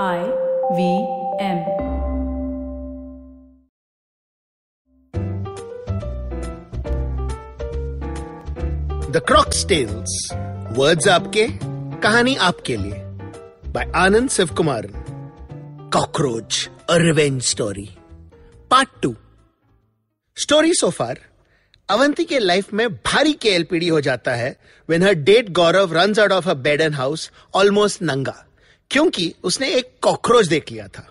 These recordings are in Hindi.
I V M the crocs tales words आपके, कहानी आपके लिए. By Anand Shiv Kumar cockroach a revenge story part two story so far Avanti के लाइफ में भारी केएलपीडी हो जाता है when her date Gaurav runs out of a bed and house almost नंगा. क्योंकि उसने एक कॉकरोच देख लिया था।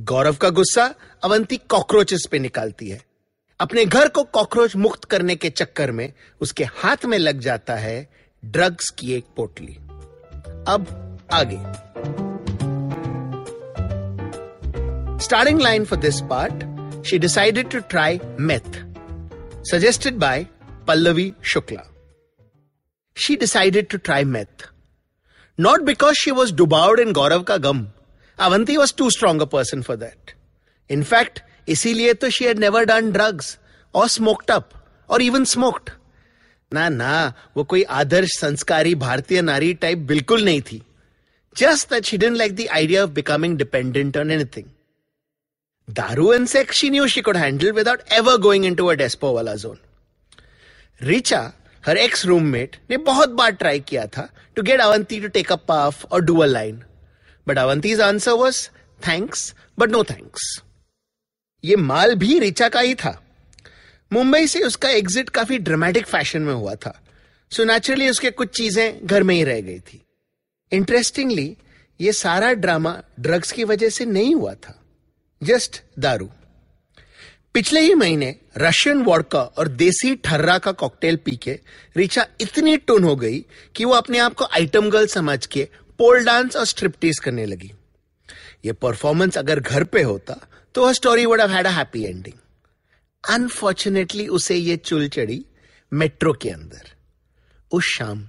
गौरव का गुस्सा अवंती कॉकरोचेस पे निकालती है। अपने घर को कॉकरोच मुक्त करने के चक्कर में उसके हाथ में लग जाता है ड्रग्स की एक पोटली। अब आगे। Starting line for this part she decided to try meth suggested by Pallavi Shukla she decided to try meth Not because she was devoured in Gaurav ka gum. Avanti was too strong a person for that. In fact, इसीलिए तो she had never done drugs or smoked up or even smoked. ना ना वो कोई आदर्श संस्कारी भारतीय नारी टाइप बिल्कुल नहीं थी just that she didn't like the idea of becoming dependent on anything दारू and sex she knew she could handle without ever going into a despo वाला zone Richa her ex roommate ने बहुत बार ट्राई किया था to get Avanti to take a puff और do a line but Avanti's answer was thanks but no thanks ये माल भी रिचा का ही था। मुंबई से उसका एग्जिट काफ़ी ड्रामेटिक फ़ैशन में हुआ था। सो so नेचुरली उसके कुछ चीज़ें घर में ही रह गई थी। इंटरेस्टिंगली ये सारा ड्रामा ड्रग्स की वजह से नहीं हुआ था। जस्ट दारू। पिछले ही महीने रशियन वॉडका और देसी ठर्रा का कॉकटेल पी के रिचा इतनी टून हो गई कि वो अपने आप को आइटम गर्ल समझ के पोल डांस और स्ट्रिप्टीज करने लगी। ये परफॉर्मेंस अगर घर पे होता तो वह story would had a happy ending. Unfortunately उसे ये चुल चढ़ी मेट्रो के अंदर। उस शाम,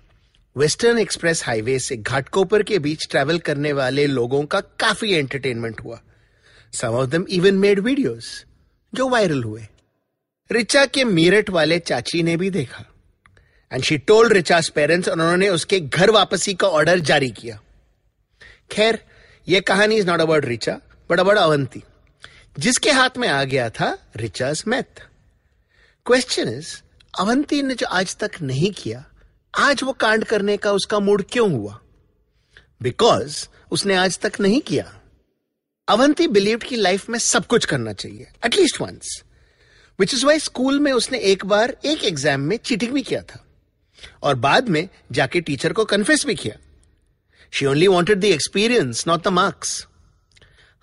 वेस्टर्न एक्सप्रेस हाईवे से घाटकोपर के बीच ट्रैवल करने वाले लोगों का काफ़ी एंटरटेनमेंट हुआ। Some of them even made videos जो वायरल हुए। रिचा के मीरठ वाले चाची ने भी देखा। And she told Richa's parents और उन्होंने उसके घर वापसी का ऑर्डर जारी किया। खैर यह कहानी is not about Richa but about Avanti जिसके हाथ में आ गया था Richa's meth question is Avanti ने जो आज तक नहीं किया, आज वो कांड करने का उसका मूड क्यों हुआ? बिकॉज़ उसने आज तक नहीं किया। अवंती बिलीव की लाइफ में सब कुछ करना चाहिए at least once which is why school में उसने एक बार एक एग्ज़ाम में चीटिंग भी किया था। और बाद में जाके टीचर को कन्फेस भी किया। She only wanted the experience not the marks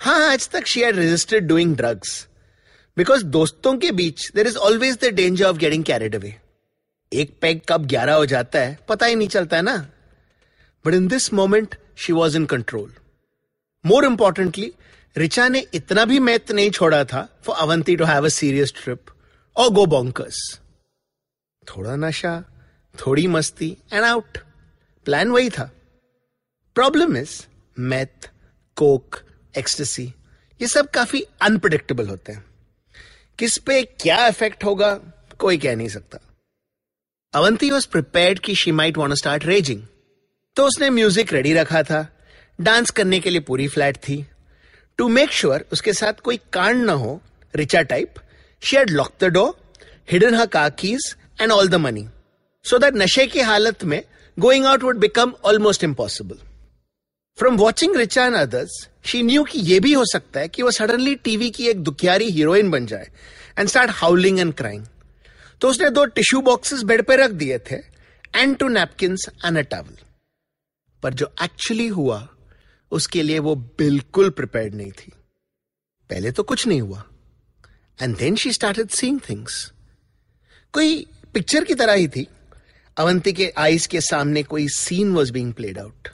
हाँ आज तक she had resisted doing drugs because दोस्तों के बीच there is always the danger of getting carried away एक पैग कब ग्यारह हो जाता है, पता ही नहीं चलता है ना। But in this moment she was in control more importantly Richa ने इतना भी मैथ नहीं छोड़ा था for Avanti to have a serious trip और गो बॉन्कर्स थोड़ा नशा थोड़ी मस्ती एंड आउट प्लान वही था problem is meth coke ecstasy ये सब काफ़ी अनप्रडिक्टेबल होते हैं किस पे क्या इफ़ेक्ट होगा कोई कह नहीं सकता अवंती वॉज़ प्रिपेयर्ड कि she might want start raging तो उसने म्यूज़िक रेडी रखा था डांस करने के लिए पूरी फ्लैट थी। टू मेक श्योर उसके साथ कोई कांड ना हो, Richa type she lock the door hidden her car keys and all the money so that नशे की हालत में going out would become almost impossible from watching Richa and others she knew कि यह भी हो सकता है कि वो सडनली टीवी की एक दुखियारी हीरोइन बन जाए and start howling and crying तो उसने दो टिश्यू बॉक्सेस बेड पे रख दिए थे and two napkins and a towel पर जो एक्चुअली हुआ उसके लिए वो बिल्कुल प्रिपेयर्ड नहीं थी। पहले तो कुछ नहीं हुआ। And then she started seeing things कोई पिक्चर की तरह ही थी। अवंती के आईज के सामने कोई scene was being played out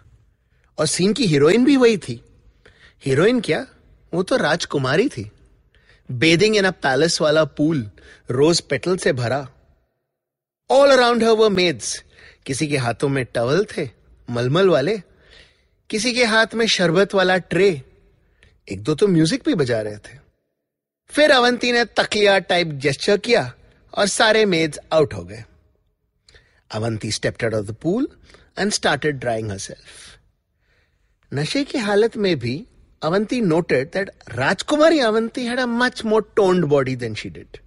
और सीन की हीरोइन भी वही थी। हीरोइन क्या? वो तो राजकुमारी थी। बेदिंग इन अ पैलेस वाला पूल रोज पेटल से भरा। ऑल अराउंड हर मेड्स किसी के हाथों में टवल थे, मलमल वाले। किसी के हाथ में शरबत वाला ट्रे, एक दो तो म्यूज़िक भी बजा रहे थे। फिर अवंती ने तकिया टाइप जेस्टर किया और सारे मेज आउट हो गए। Avanti step out of the pool and started drying herself नशे की हालत में भी Avanti noted that Rajkumari Avanti had a much more toned body than she did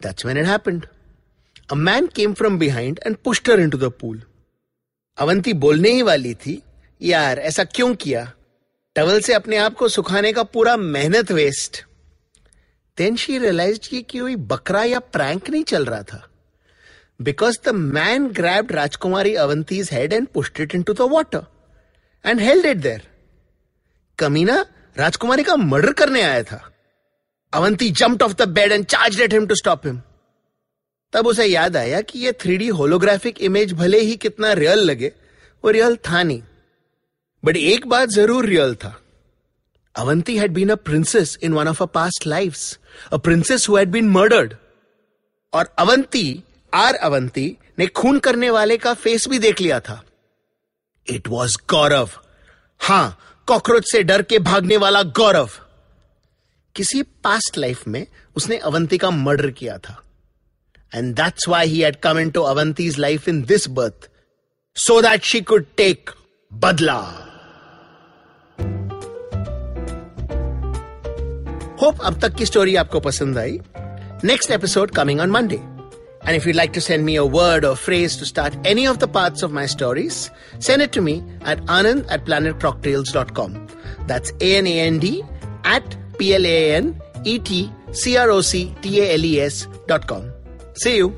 that's when it happened a man came from behind and pushed her into the pool Avanti बोलने ही वाली थी यार, ऐसा क्यों किया? टवल से अपने आप को सुखाने का पूरा मेहनत वेस्ट देन शी रियलाइज़ कि कोई बकरा या प्रैंक नहीं चल रहा था। Because the man grabbed Rajkumari Avanti's head and pushed it into the water and held it there कमीना राजकुमारी का मर्डर करने आया था Avanti jumped off the bed and charge at him to stop him तब उसे याद आया कि यह थ्री होलोग्राफिक इमेज भले ही कितना रियल लगे, वो रियल था नहीं। बट एक बात ज़रूर रियल था। Avanti had been a princess in one of a past lifes a princess who had been murdered और अवंती, आर अवंती ने खून करने वाले का फेस भी देख लिया था। इट वॉज़ गौरव हाँ कॉकरोच से डर के भागने वाला गौरव किसी पास्ट लाइफ में उसने अवंती का मर्डर किया था। And that's why he had come into Avanti's life in this birth so that she could take बदला होप अब तक की स्टोरी आपको पसंद आई next episode coming on Monday And if you'd like to send me a word or phrase to start any of the parts of my stories, send it to me at anand at planetcrocktails.com. That's A-N-A-N-D at P-L-A-N-E-T-C-R-O-C-T-A-L-E-S dot com. See you.